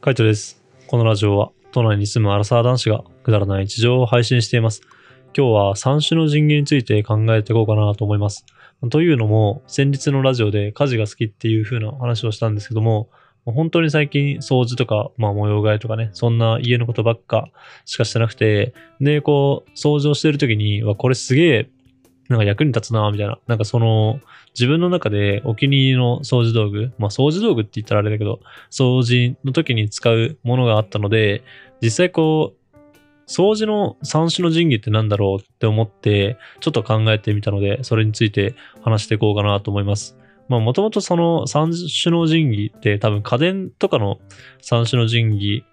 カイトです。このラジオは都内に住むアラサー男子がくだらない日常を配信しています。今日は三種の神器について考えていこうかなと思います。というのも、先日のラジオで家事が好きっていう風な話をしたんですけども、本当に最近掃除とか、まあ模様替えとかね、そんな家のことばっかしかしてなくて、で、こう、掃除をしてる時に、わ、これすげえ、なんか役に立つな、みたいな。なんかその、自分の中でお気に入りの掃除道具、まあ掃除道具って言ったらあれだけど、掃除の時に使うものがあったので、実際こう、掃除の三種の神器って何だろうって思って、ちょっと考えてみたので、それについて話していこうかなと思います。まあもともとその三種の神器って多分家電とかの三種の神器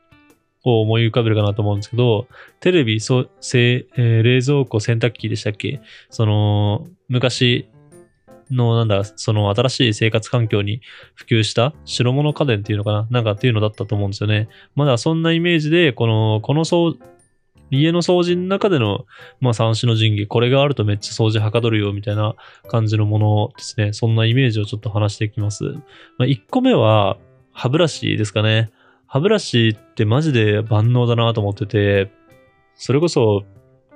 を思い浮かべるかなと思うんですけど、テレビ、そうせえー冷蔵庫、洗濯機でしたっけ？その、昔の、なんだ、その新しい生活環境に普及した白物家電っていうのかな？なんかっていうのだったと思うんですよね。まだそんなイメージで、この、この掃家の掃除の中での、まあ、三種の神器、これがあるとめっちゃ掃除はかどるよ、みたいな感じのものですね。そんなイメージをちょっと話していきます。まあ、1個目は、歯ブラシですかね。歯ブラシってマジで万能だなと思ってて、それこそ、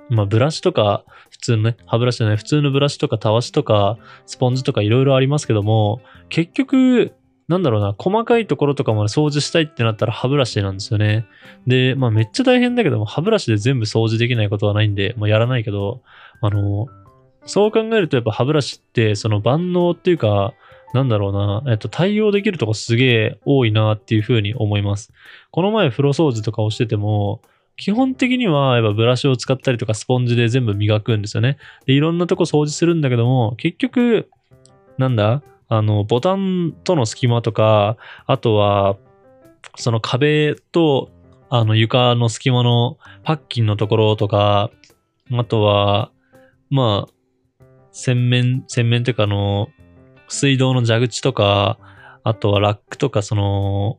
まあ、ブラシとか、普通のね、歯ブラシじゃない、普通のブラシとか、たわしとか、スポンジとかいろいろありますけども、結局、なんだろうな、細かいところとかまで掃除したいってなったら歯ブラシなんですよね。で、まあめっちゃ大変だけども、歯ブラシで全部掃除できないことはないんで、まあやらないけど、あの、そう考えるとやっぱ歯ブラシって、その万能っていうか、なんだろうな、えっと、対応できるとこすげえ多いなっていうふうに思います。この前風呂掃除とかをしてても、基本的にはやっぱブラシを使ったりとかスポンジで全部磨くんですよね。で、いろんなとこ掃除するんだけども、結局、なんだ？あの、ボタンとの隙間とか、あとは、その壁と、あの、床の隙間のパッキンのところとか、あとは、まあ、洗面、洗面というかあの、水道の蛇口とか、あとはラックとか、その、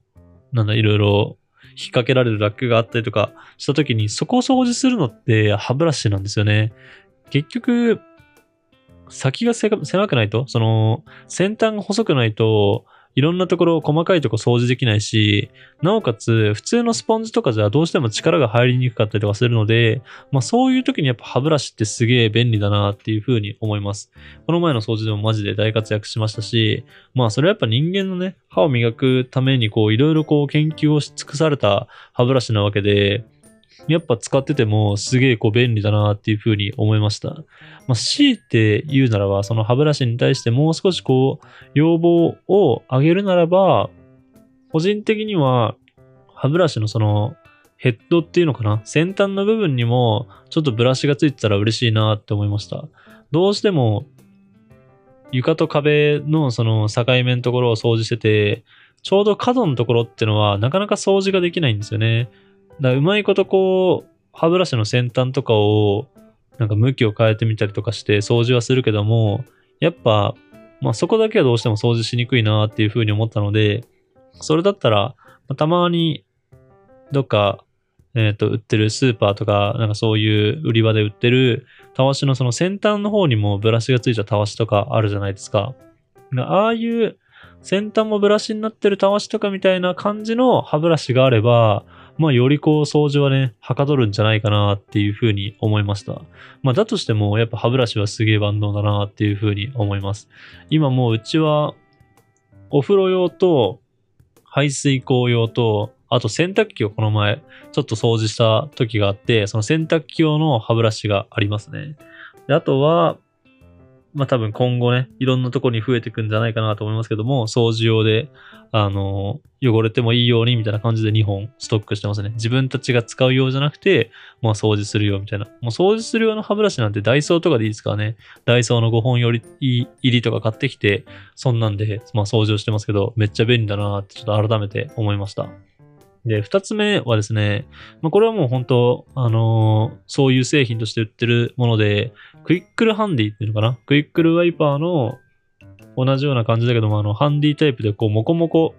なんだ、いろいろ引っ掛けられるラックがあったりとかした時に、そこを掃除するのって歯ブラシなんですよね。結局、先が狭くないと、その、先端が細くないと、いろんなところ、細かいとこ掃除できないし、なおかつ、普通のスポンジとかじゃどうしても力が入りにくかったりとかするので、まあそういう時にやっぱ歯ブラシってすげえ便利だなっていうふうに思います。この前の掃除でもマジで大活躍しましたし、まあそれはやっぱ人間のね、歯を磨くためにこういろいろこう研究をし尽くされた歯ブラシなわけで、やっぱ使っててもすげえこう便利だなっていうふうに思いました。まあ、強いて言うならば、その歯ブラシに対してもう少しこう、要望を上げるならば、個人的には、歯ブラシのその、ヘッドっていうのかな先端の部分にも、ちょっとブラシがついてたら嬉しいなって思いました。どうしても、床と壁のその境目のところを掃除してて、ちょうど角のところってのはなかなか掃除ができないんですよね。だうまいことこう、歯ブラシの先端とかを、なんか向きを変えてみたりとかして掃除はするけども、やっぱ、まあそこだけはどうしても掃除しにくいなっていうふうに思ったので、それだったら、まあたまに、どっか、えっ、と、売ってるスーパーとか、なんかそういう売り場で売ってる、たわしのその先端の方にもブラシがついたたわしとかあるじゃないですか。ああいう先端もブラシになってるたわしとかみたいな感じの歯ブラシがあれば、まあ、よりこう、掃除はね、はかどるんじゃないかなっていうふうに思いました。まあ、だとしても、やっぱ歯ブラシはすげえ万能だなっていうふうに思います。今もううちは、お風呂用と、排水口用と、あと洗濯機をこの前、ちょっと掃除した時があって、その洗濯機用の歯ブラシがありますね。であとは、まあ多分今後ね、いろんなところに増えていくんじゃないかなと思いますけども、掃除用で、あの、汚れてもいいようにみたいな感じで2本ストックしてますね。自分たちが使う用じゃなくて、まあ掃除するよみたいな。もう掃除する用の歯ブラシなんてダイソーとかでいいですからね。ダイソーの5本より入りとか買ってきて、そんなんで、まあ掃除をしてますけど、めっちゃ便利だなってちょっと改めて思いました。で、二つ目はですね、まあ、これはもう本当、あのーそういう製品として売ってるもので、クイックルハンディっていうのかな？クイックルワイパーの同じような感じだけども、あの、ハンディタイプでこう、モコモコ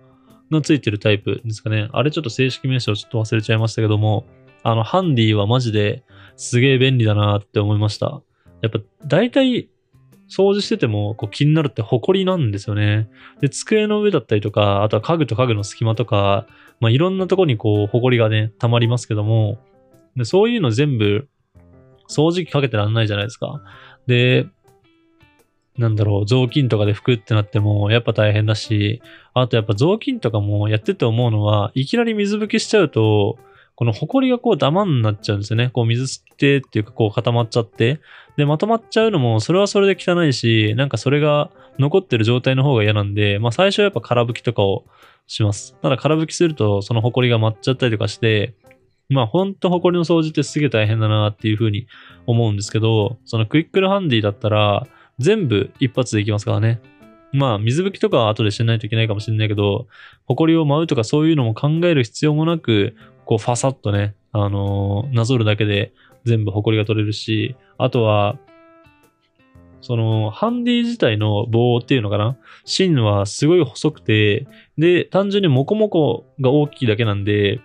のついてるタイプですかね？あれちょっと正式名称ちょっと忘れちゃいましたけども、あの、ハンディはマジですげえ便利だなって思いました。やっぱ大体掃除しててもこう気になるって埃なんですよね。で、机の上だったりとか、あとは家具と家具の隙間とか、まあ、いろんなとこにこう、埃がね、溜まりますけども、でそういうの全部、掃除機かけてらんないじゃないですか。で、なんだろう、雑巾とかで拭くってなっても、やっぱ大変だし、あとやっぱ雑巾とかもやってて思うのは、いきなり水拭きしちゃうと、この埃がこうダマになっちゃうんですよね。こう水吸ってっていうかこう固まっちゃって。で、まとまっちゃうのも、それはそれで汚いし、なんかそれが残ってる状態の方が嫌なんで、まあ最初はやっぱ空拭きとかをします。ただ空拭きすると、その埃が舞っちゃったりとかして、まあほんと埃の掃除ってすげえ大変だなっていうふうに思うんですけど、そのクイックルハンディだったら、全部一発でいきますからね。まあ、水拭きとかは後でしないといけないかもしれないけど、埃を舞うとかそういうのも考える必要もなく、こう、ファサッとね、あのー、なぞるだけで全部埃が取れるし、あとは、その、ハンディ自体の棒っていうのかな？芯はすごい細くて、で、単純にモコモコが大きいだけなんで、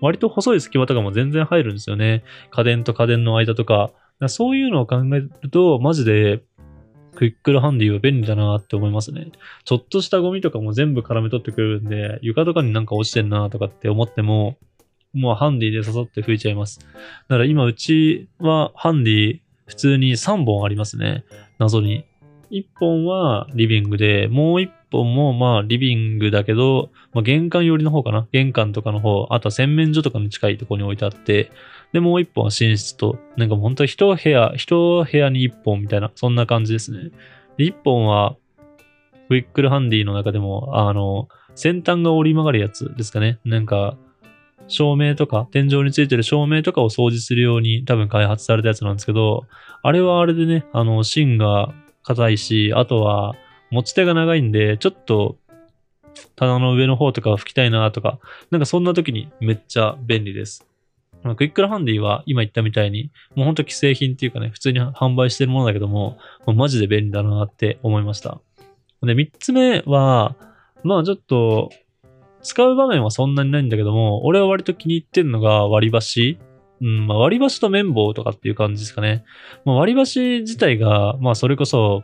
割と細い隙間とかも全然入るんですよね。家電と家電の間とか。そういうのを考えると、マジでクイックルハンディは便利だなって思いますね。ちょっとしたゴミとかも全部絡め取ってくれるんで、床とかになんか落ちてんなとかって思っても、もうハンディで刺さって拭いちゃいます。だから今うちはハンディ普通に3本ありますね。謎に。1本はリビングで、もう1本もまあリビングだけど、まあ、玄関寄りの方かな。玄関とかの方、あとは洗面所とかに近いところに置いてあって、で、もう1本は寝室と、なんか本当に一部屋、一部屋に1本みたいな、そんな感じですね。で、1本は、ウィックルハンディの中でも、あの、先端が折り曲がるやつですかね。なんか、照明とか、天井についてる照明とかを掃除するように多分開発されたやつなんですけど、あれはあれでね、あの、芯が硬いし、あとは持ち手が長いんで、ちょっと棚の上の方とか拭きたいなとか、なんかそんな時にめっちゃ便利です。クイックルハンディは今言ったみたいに、もうほんと既製品っていうかね、普通に販売してるものだけども、もマジで便利だなって思いました。で、三つ目は、まあちょっと、使う場面はそんなにないんだけども、俺は割と気に入ってんのが割り箸。うん、まあ割り箸と綿棒とかっていう感じですかね。まあ、割り箸自体が、まあそれこそ、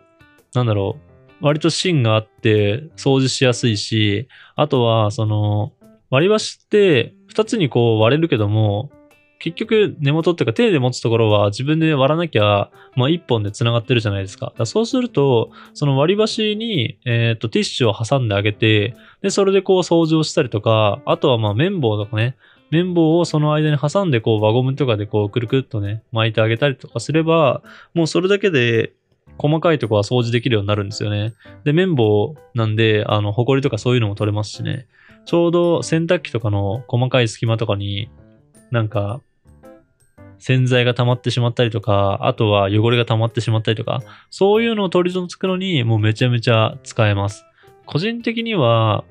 なんだろう、割と芯があって掃除しやすいし、あとは、その、割り箸って2つにこう割れるけども、結局根元っていうか手で持つところは自分で割らなきゃ、まあ一本で繋がってるじゃないですか。かそうすると、その割り箸に、えっ、と、ティッシュを挟んであげて、で、それでこう掃除をしたりとか、あとはまあ綿棒とかね、綿棒をその間に挟んでこう輪ゴムとかでこうくるくるっとね、巻いてあげたりとかすれば、もうそれだけで細かいとこは掃除できるようになるんですよね。で、綿棒なんで、あの、ホコリとかそういうのも取れますしね。ちょうど洗濯機とかの細かい隙間とかに、なんか、洗剤が溜まってしまったりとか、あとは汚れが溜まってしまったりとか、そういうのを取り除くのにもうめちゃめちゃ使えます。個人的には、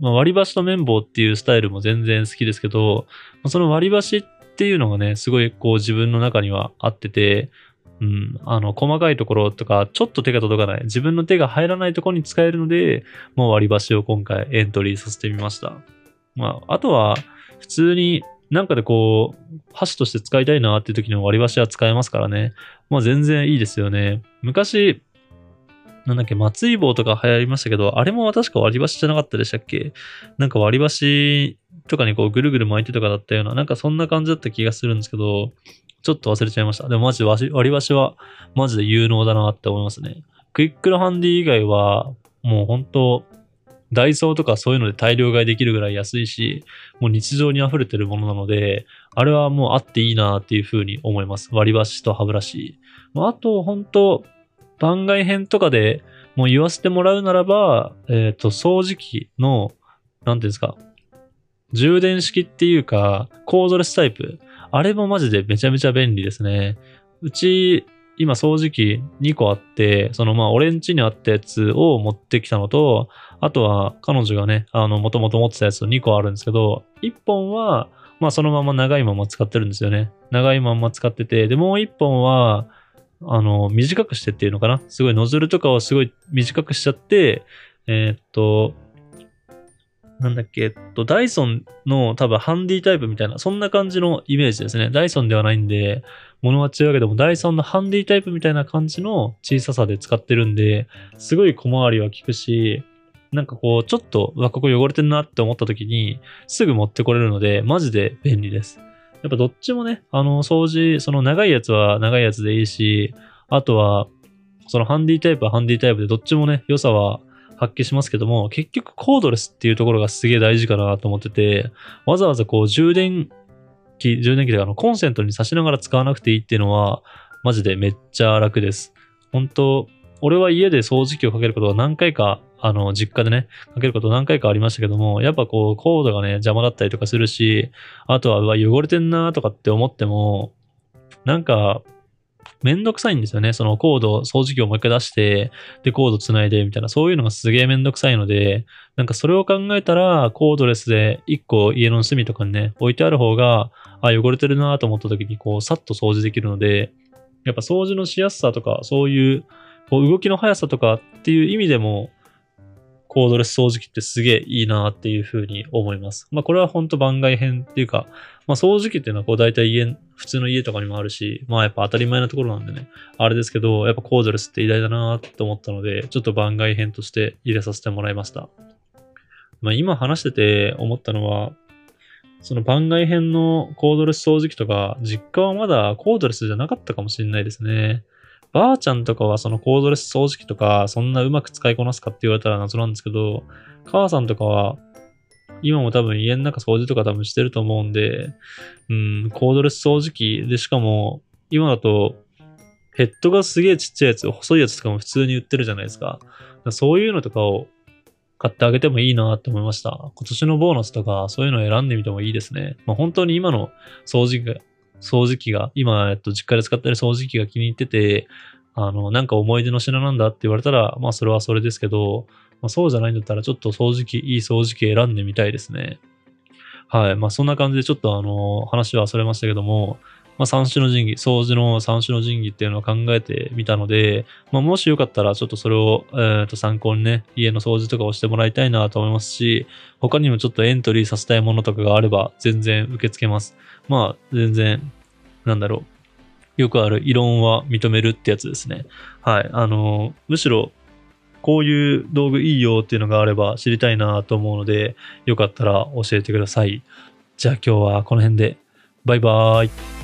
まあ、割り箸と綿棒っていうスタイルも全然好きですけど、その割り箸っていうのがね、すごいこう自分の中にはあってて、うん、あの、細かいところとか、ちょっと手が届かない、自分の手が入らないところに使えるので、もう割り箸を今回エントリーさせてみました。まあ、あとは、普通になんかでこう、箸として使いたいなっていう時の割り箸は使えますからね。まあ全然いいですよね。昔、なんだっけ、松井棒とか流行りましたけど、あれも確か割り箸じゃなかったでしたっけ？なんか割り箸とかにこうぐるぐる巻いてとかだったような、なんかそんな感じだった気がするんですけど、ちょっと忘れちゃいました。でもマジで割り箸はマジで有能だなって思いますね。クイックルハンディ以外は、もう本当ダイソーとかそういうので大量買いできるぐらい安いし、もう日常に溢れてるものなので、あれはもうあっていいなっていうふうに思います。割り箸と歯ブラシ。あと、本当番外編とかでもう言わせてもらうならば、えっ、ー、と、掃除機の、なんていうんですか、充電式っていうか、コードレスタイプ。あれもマジでめちゃめちゃ便利ですね。うち、今掃除機2個あって、そのまあ俺ん家にあったやつを持ってきたのと、あとは彼女がね、あの、もともと持ってたやつ2個あるんですけど、1本は、まあそのまま長いまま使ってるんですよね。長いまま使ってて、で、もう1本は、あの、短くしてっていうのかなすごいノズルとかをすごい短くしちゃって、えー、っと、なんだっけ、えっと、ダイソンの多分ハンディタイプみたいな、そんな感じのイメージですね。ダイソンではないんで、物は違うけども、ダイソンのハンディタイプみたいな感じの小ささで使ってるんで、すごい小回りは効くし、なんかこう、ちょっと、うわ、ここ汚れてんなって思った時に、すぐ持ってこれるので、マジで便利です。やっぱどっちもね、あの、掃除、その長いやつは長いやつでいいし、あとは、そのハンディタイプはハンディタイプでどっちもね、良さは発揮しますけども、結局コードレスっていうところがすげえ大事かなと思ってて、わざわざこう充電器、充電器であのコンセントに挿しながら使わなくていいっていうのは、マジでめっちゃ楽です。本当俺は家で掃除機をかけることが何回か、あの、実家でね、かけること何回かありましたけども、やっぱこう、コードがね、邪魔だったりとかするし、あとは、うわ、汚れてんなとかって思っても、なんか、めんどくさいんですよね。そのコード、掃除機をもう一回出して、で、コード繋いで、みたいな、そういうのがすげえめんどくさいので、なんかそれを考えたら、コードレスで1個家の隅とかにね、置いてある方が、あ、汚れてるなと思った時に、こう、さっと掃除できるので、やっぱ掃除のしやすさとか、そういう、こう、動きの速さとかっていう意味でも、コードレス掃除機ってすげえいいなっていうふうに思います。まあこれは本当番外編っていうか、まあ掃除機っていうのはこう大体家、普通の家とかにもあるし、まあやっぱ当たり前なところなんでね、あれですけど、やっぱコードレスって偉大だなって思ったので、ちょっと番外編として入れさせてもらいました。まあ今話してて思ったのは、その番外編のコードレス掃除機とか、実家はまだコードレスじゃなかったかもしれないですね。ばあちゃんとかはそのコードレス掃除機とか、そんなうまく使いこなすかって言われたら謎なんですけど、母さんとかは、今も多分家の中掃除とか多分してると思うんで、うん、コードレス掃除機で、しかも、今だと、ヘッドがすげえちっちゃいやつ、細いやつとかも普通に売ってるじゃないですか。かそういうのとかを買ってあげてもいいなって思いました。今年のボーナスとかそういうのを選んでみてもいいですね。まあ、本当に今の掃除機が掃除機が、今、えっと、実家で使ってる掃除機が気に入ってて、あの、なんか思い出の品なんだって言われたら、まあそれはそれですけど、まあ、そうじゃないんだったらちょっと掃除機、いい掃除機選んでみたいですね。はい。まあそんな感じでちょっとあの、話はそれましたけども、まあ、三種の神器、掃除の三種の神器っていうのを考えてみたので、まあ、もしよかったらちょっとそれを、えー、と参考にね、家の掃除とかをしてもらいたいなと思いますし、他にもちょっとエントリーさせたいものとかがあれば全然受け付けます。まあ、全然、なんだろう。よくある異論は認めるってやつですね。はい。あの、むしろ、こういう道具いいよっていうのがあれば知りたいなと思うので、よかったら教えてください。じゃあ今日はこの辺で。バイバーイ。